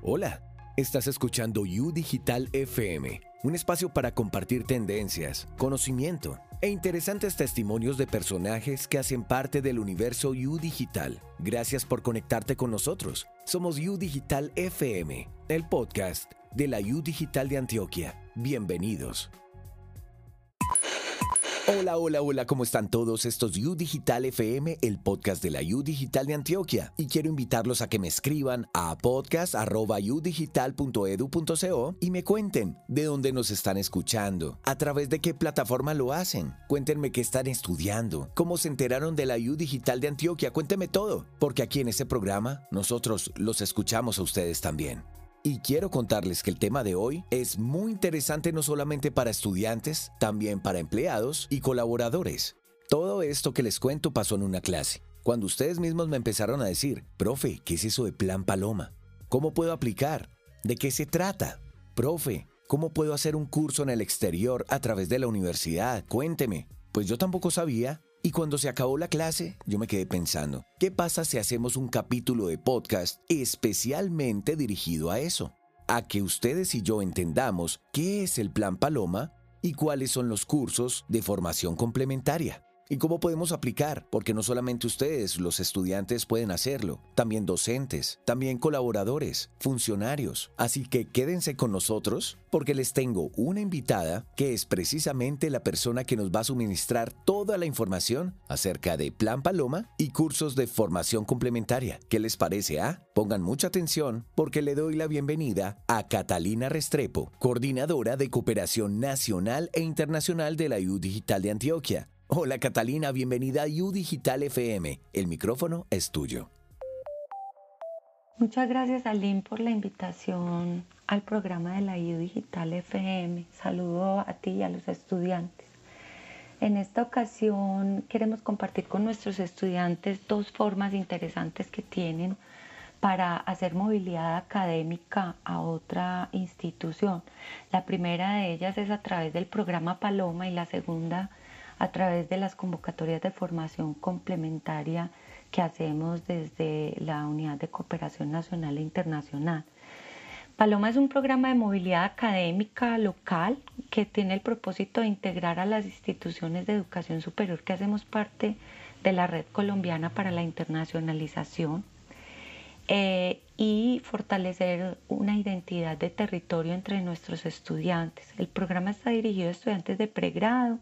Hola, estás escuchando U Digital FM, un espacio para compartir tendencias, conocimiento e interesantes testimonios de personajes que hacen parte del universo U Digital. Gracias por conectarte con nosotros. Somos U Digital FM, el podcast de la U Digital de Antioquia. Bienvenidos. Hola, hola, hola, ¿cómo están todos? Esto es U Digital FM, el podcast de la U Digital de Antioquia. Y quiero invitarlos a que me escriban a podcast.udigital.edu.co y me cuenten de dónde nos están escuchando, a través de qué plataforma lo hacen. Cuéntenme qué están estudiando, cómo se enteraron de la U Digital de Antioquia, cuéntenme todo, porque aquí en este programa nosotros los escuchamos a ustedes también. Y quiero contarles que el tema de hoy es muy interesante no solamente para estudiantes, también para empleados y colaboradores. Todo esto que les cuento pasó en una clase, cuando ustedes mismos me empezaron a decir, profe, ¿qué es eso de Plan Paloma? ¿Cómo puedo aplicar? ¿De qué se trata? Profe, ¿cómo puedo hacer un curso en el exterior a través de la universidad? Cuénteme. Pues yo tampoco sabía y cuando se acabó la clase, yo me quedé pensando, ¿qué pasa si hacemos un capítulo de podcast especialmente dirigido a eso? A que ustedes y yo entendamos qué es el Plan Paloma y cuáles son los cursos de formación complementaria. ¿Y cómo podemos aplicar? Porque no solamente ustedes, los estudiantes, pueden hacerlo, también docentes, también colaboradores, funcionarios. Así que quédense con nosotros porque les tengo una invitada que es precisamente la persona que nos va a suministrar toda la información acerca de Plan Paloma y cursos de formación complementaria. ¿Qué les parece? Ah? Pongan mucha atención porque le doy la bienvenida a Catalina Restrepo, coordinadora de cooperación nacional e internacional de la U Digital de Antioquia. Hola Catalina, bienvenida a U Digital FM. El micrófono es tuyo. Muchas gracias Aline por la invitación al programa de la U Digital FM. Saludo a ti y a los estudiantes. En esta ocasión queremos compartir con nuestros estudiantes dos formas interesantes que tienen para hacer movilidad académica a otra institución. La primera de ellas es a través del programa Paloma y la segunda a través de las convocatorias de formación complementaria que hacemos desde la Unidad de Cooperación Nacional e Internacional. Paloma es un programa de movilidad académica local que tiene el propósito de integrar a las instituciones de educación superior que hacemos parte de la Red Colombiana para la Internacionalización eh, y fortalecer una identidad de territorio entre nuestros estudiantes. El programa está dirigido a estudiantes de pregrado,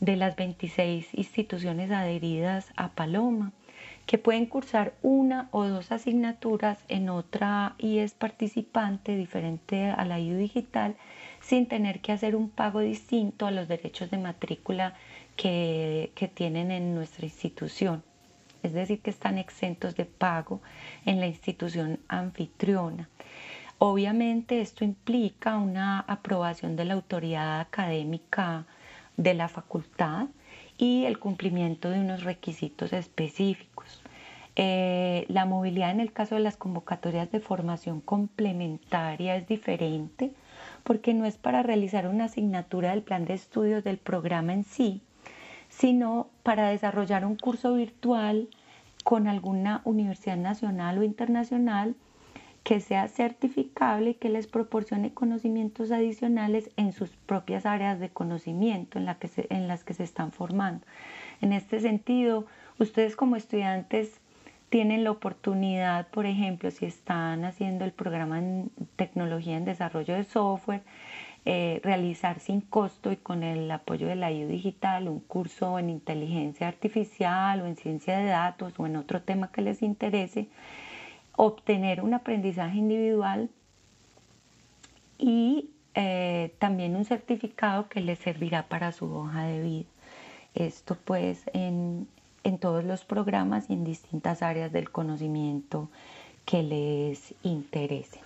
de las 26 instituciones adheridas a Paloma, que pueden cursar una o dos asignaturas en otra y es participante diferente a la IU digital sin tener que hacer un pago distinto a los derechos de matrícula que, que tienen en nuestra institución. Es decir, que están exentos de pago en la institución anfitriona. Obviamente esto implica una aprobación de la autoridad académica de la facultad y el cumplimiento de unos requisitos específicos. Eh, la movilidad en el caso de las convocatorias de formación complementaria es diferente porque no es para realizar una asignatura del plan de estudios del programa en sí, sino para desarrollar un curso virtual con alguna universidad nacional o internacional que sea certificable y que les proporcione conocimientos adicionales en sus propias áreas de conocimiento en, que en las que se están formando. En este sentido, ustedes como estudiantes tienen la oportunidad, por ejemplo, si están haciendo el programa en tecnología en desarrollo de software, eh, realizar sin costo y con el apoyo de la IU Digital un curso en inteligencia artificial o en ciencia de datos o en otro tema que les interese obtener un aprendizaje individual y eh, también un certificado que les servirá para su hoja de vida. Esto pues en, en todos los programas y en distintas áreas del conocimiento que les interese.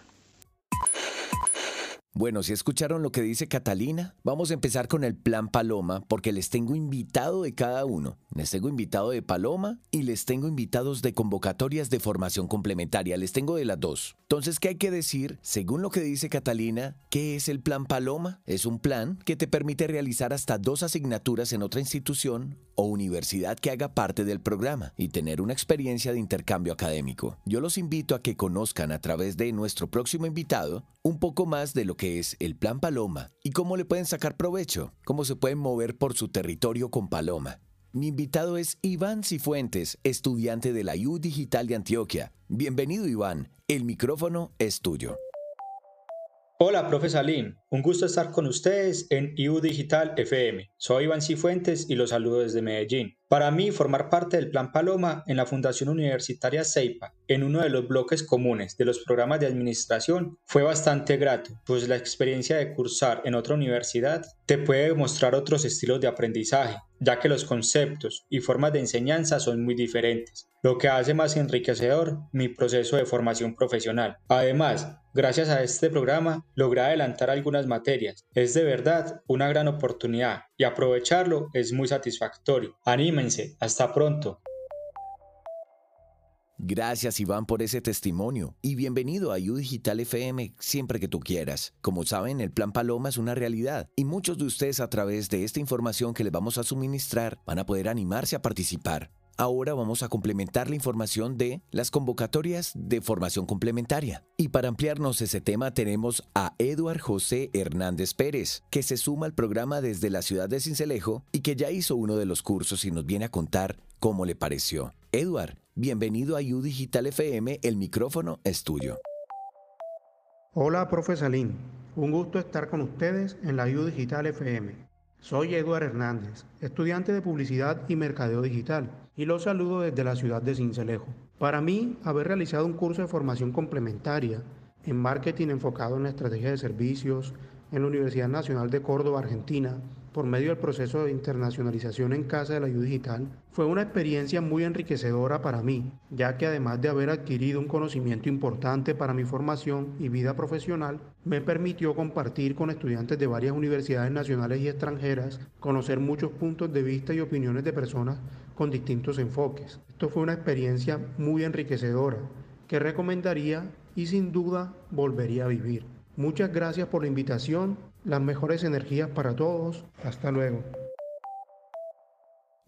Bueno, si escucharon lo que dice Catalina, vamos a empezar con el plan Paloma porque les tengo invitado de cada uno. Les tengo invitado de Paloma y les tengo invitados de convocatorias de formación complementaria. Les tengo de las dos. Entonces, ¿qué hay que decir? Según lo que dice Catalina, ¿qué es el plan Paloma? Es un plan que te permite realizar hasta dos asignaturas en otra institución o universidad que haga parte del programa y tener una experiencia de intercambio académico. Yo los invito a que conozcan a través de nuestro próximo invitado un poco más de lo que es el Plan Paloma y cómo le pueden sacar provecho, cómo se pueden mover por su territorio con Paloma. Mi invitado es Iván Cifuentes, estudiante de la U Digital de Antioquia. Bienvenido Iván, el micrófono es tuyo. Hola, profe Salim. Un gusto estar con ustedes en IU Digital FM. Soy Iván Cifuentes y los saludo desde Medellín. Para mí, formar parte del Plan Paloma en la Fundación Universitaria CEIPA, en uno de los bloques comunes de los programas de administración, fue bastante grato, pues la experiencia de cursar en otra universidad te puede mostrar otros estilos de aprendizaje, ya que los conceptos y formas de enseñanza son muy diferentes, lo que hace más enriquecedor mi proceso de formación profesional. Además, gracias a este programa logré adelantar algunas materias. Es de verdad una gran oportunidad y aprovecharlo es muy satisfactorio. Anímense, hasta pronto. Gracias Iván por ese testimonio y bienvenido a U Digital FM siempre que tú quieras. Como saben, el Plan Paloma es una realidad y muchos de ustedes a través de esta información que les vamos a suministrar van a poder animarse a participar. Ahora vamos a complementar la información de las convocatorias de formación complementaria. Y para ampliarnos ese tema tenemos a Eduard José Hernández Pérez, que se suma al programa desde la ciudad de Cincelejo y que ya hizo uno de los cursos y nos viene a contar cómo le pareció. Eduard, bienvenido a U Digital FM, el micrófono es tuyo. Hola, profe Salín. Un gusto estar con ustedes en la U Digital FM. Soy Eduard Hernández, estudiante de Publicidad y Mercadeo Digital, y los saludo desde la ciudad de Cincelejo. Para mí, haber realizado un curso de formación complementaria en marketing enfocado en la estrategia de servicios en la Universidad Nacional de Córdoba, Argentina, por medio del proceso de internacionalización en Casa de la Ayuda Digital, fue una experiencia muy enriquecedora para mí, ya que además de haber adquirido un conocimiento importante para mi formación y vida profesional, me permitió compartir con estudiantes de varias universidades nacionales y extranjeras, conocer muchos puntos de vista y opiniones de personas con distintos enfoques. Esto fue una experiencia muy enriquecedora que recomendaría y sin duda volvería a vivir. Muchas gracias por la invitación las mejores energías para todos. Hasta luego.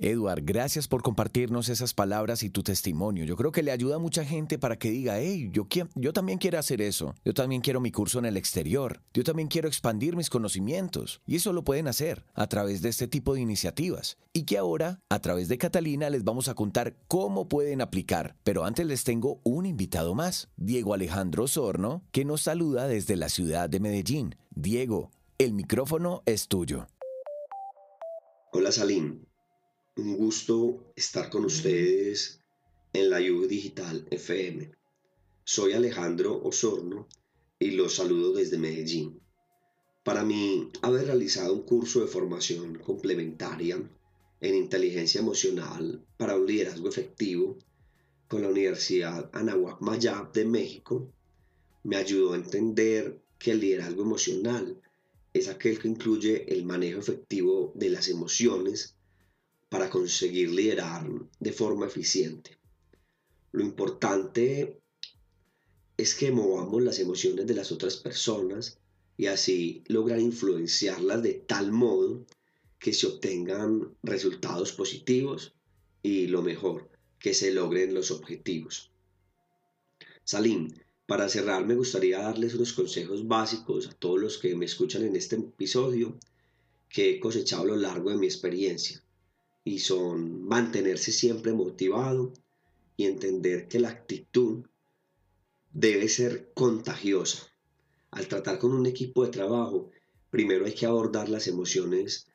Edward, gracias por compartirnos esas palabras y tu testimonio. Yo creo que le ayuda a mucha gente para que diga, hey, yo, yo también quiero hacer eso. Yo también quiero mi curso en el exterior. Yo también quiero expandir mis conocimientos. Y eso lo pueden hacer a través de este tipo de iniciativas. Y que ahora, a través de Catalina, les vamos a contar cómo pueden aplicar. Pero antes les tengo un invitado más, Diego Alejandro Sorno, que nos saluda desde la ciudad de Medellín. Diego, el micrófono es tuyo. Hola Salim, un gusto estar con ustedes en la U Digital FM. Soy Alejandro Osorno y los saludo desde Medellín. Para mí, haber realizado un curso de formación complementaria en inteligencia emocional para un liderazgo efectivo con la Universidad Anahuac Mayab de México me ayudó a entender que el liderazgo emocional es aquel que incluye el manejo efectivo de las emociones para conseguir liderar de forma eficiente. Lo importante es que movamos las emociones de las otras personas y así lograr influenciarlas de tal modo que se obtengan resultados positivos y lo mejor, que se logren los objetivos. Salim, para cerrar, me gustaría darles unos consejos básicos a todos los que me escuchan en este episodio que he cosechado a lo largo de mi experiencia y son mantenerse siempre motivado y entender que la actitud debe ser contagiosa. Al tratar con un equipo de trabajo, primero hay que abordar las emociones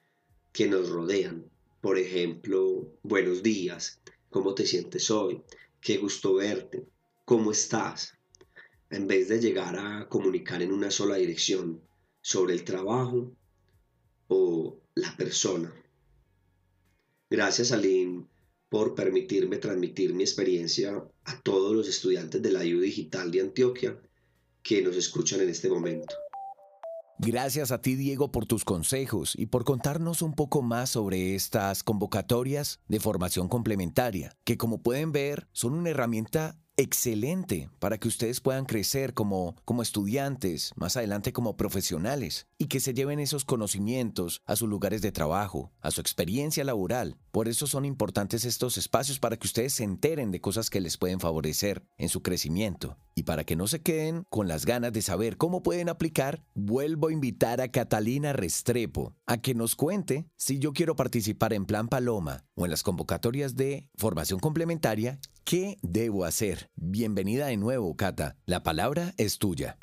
que nos rodean. Por ejemplo, buenos días, ¿cómo te sientes hoy? Qué gusto verte, ¿cómo estás? En vez de llegar a comunicar en una sola dirección sobre el trabajo o la persona. Gracias, Aline, por permitirme transmitir mi experiencia a todos los estudiantes de la IU Digital de Antioquia que nos escuchan en este momento. Gracias a ti, Diego, por tus consejos y por contarnos un poco más sobre estas convocatorias de formación complementaria, que como pueden ver son una herramienta excelente para que ustedes puedan crecer como, como estudiantes, más adelante como profesionales, y que se lleven esos conocimientos a sus lugares de trabajo, a su experiencia laboral. Por eso son importantes estos espacios para que ustedes se enteren de cosas que les pueden favorecer en su crecimiento. Y para que no se queden con las ganas de saber cómo pueden aplicar, vuelvo a invitar a Catalina Restrepo a que nos cuente si yo quiero participar en Plan Paloma o en las convocatorias de formación complementaria, ¿qué debo hacer? Bienvenida de nuevo, Cata. La palabra es tuya.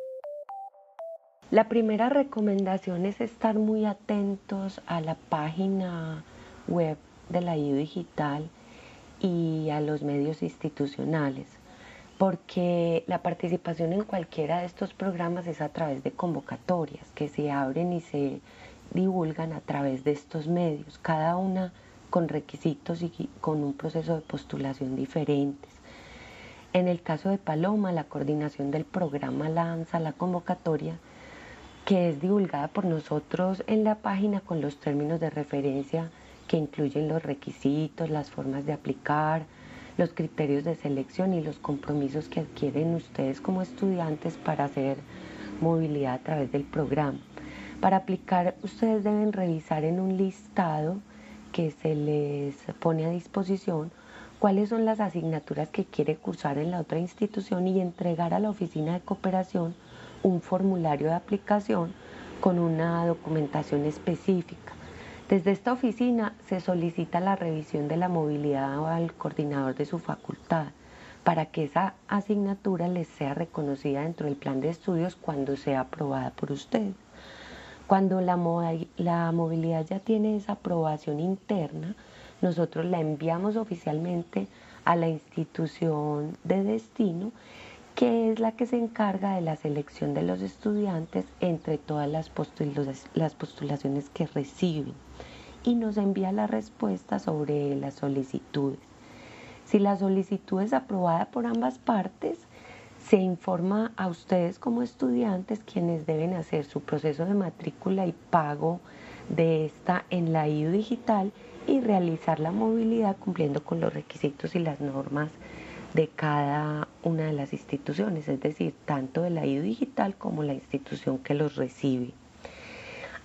La primera recomendación es estar muy atentos a la página web de la IU Digital y a los medios institucionales, porque la participación en cualquiera de estos programas es a través de convocatorias que se abren y se divulgan a través de estos medios, cada una con requisitos y con un proceso de postulación diferentes. En el caso de Paloma, la coordinación del programa lanza la convocatoria que es divulgada por nosotros en la página con los términos de referencia que incluyen los requisitos, las formas de aplicar, los criterios de selección y los compromisos que adquieren ustedes como estudiantes para hacer movilidad a través del programa. Para aplicar, ustedes deben revisar en un listado que se les pone a disposición cuáles son las asignaturas que quiere cursar en la otra institución y entregar a la oficina de cooperación un formulario de aplicación con una documentación específica. Desde esta oficina se solicita la revisión de la movilidad al coordinador de su facultad para que esa asignatura les sea reconocida dentro del plan de estudios cuando sea aprobada por usted. Cuando la, la movilidad ya tiene esa aprobación interna, nosotros la enviamos oficialmente a la institución de destino que es la que se encarga de la selección de los estudiantes entre todas las, postulaciones que reciben y nos envía la respuesta sobre las solicitudes. Si la solicitud es aprobada por ambas partes, se informa a ustedes como estudiantes quienes deben hacer su proceso de matrícula y pago de esta en la IU digital y realizar la movilidad cumpliendo con los requisitos y las normas de cada una de las instituciones, es decir, tanto de la IU digital como la institución que los recibe.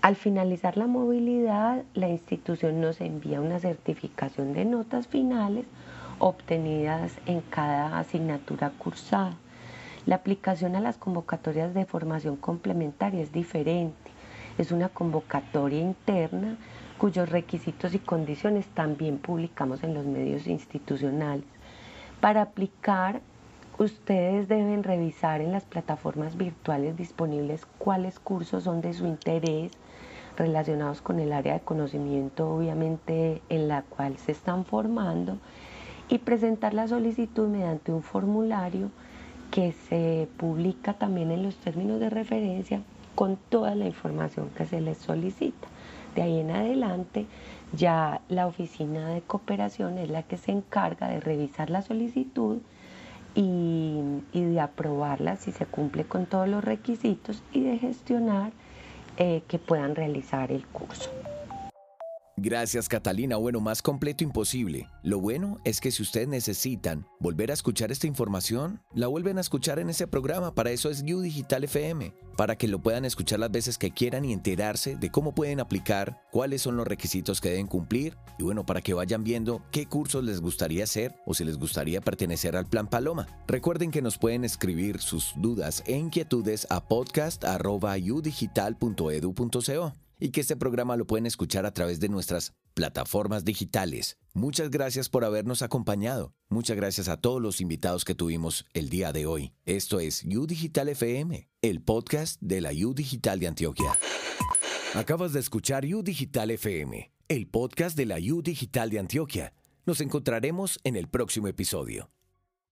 Al finalizar la movilidad, la institución nos envía una certificación de notas finales obtenidas en cada asignatura cursada. La aplicación a las convocatorias de formación complementaria es diferente. Es una convocatoria interna cuyos requisitos y condiciones también publicamos en los medios institucionales. Para aplicar, ustedes deben revisar en las plataformas virtuales disponibles cuáles cursos son de su interés relacionados con el área de conocimiento, obviamente en la cual se están formando, y presentar la solicitud mediante un formulario que se publica también en los términos de referencia con toda la información que se les solicita. De ahí en adelante ya la oficina de cooperación es la que se encarga de revisar la solicitud y, de aprobarla si se cumple con todos los requisitos y de gestionar eh, que puedan realizar el curso. Gracias Catalina, bueno, más completo imposible. Lo bueno es que si ustedes necesitan volver a escuchar esta información, la vuelven a escuchar en ese programa, para eso es You Digital FM, para que lo puedan escuchar las veces que quieran y enterarse de cómo pueden aplicar, cuáles son los requisitos que deben cumplir y bueno, para que vayan viendo qué cursos les gustaría hacer o si les gustaría pertenecer al Plan Paloma. Recuerden que nos pueden escribir sus dudas e inquietudes a podcast.udigital.edu.co y que este programa lo pueden escuchar a través de nuestras plataformas digitales. Muchas gracias por habernos acompañado. Muchas gracias a todos los invitados que tuvimos el día de hoy. Esto es U Digital FM, el podcast de la U Digital de Antioquia. Acabas de escuchar U Digital FM, el podcast de la U Digital de Antioquia. Nos encontraremos en el próximo episodio.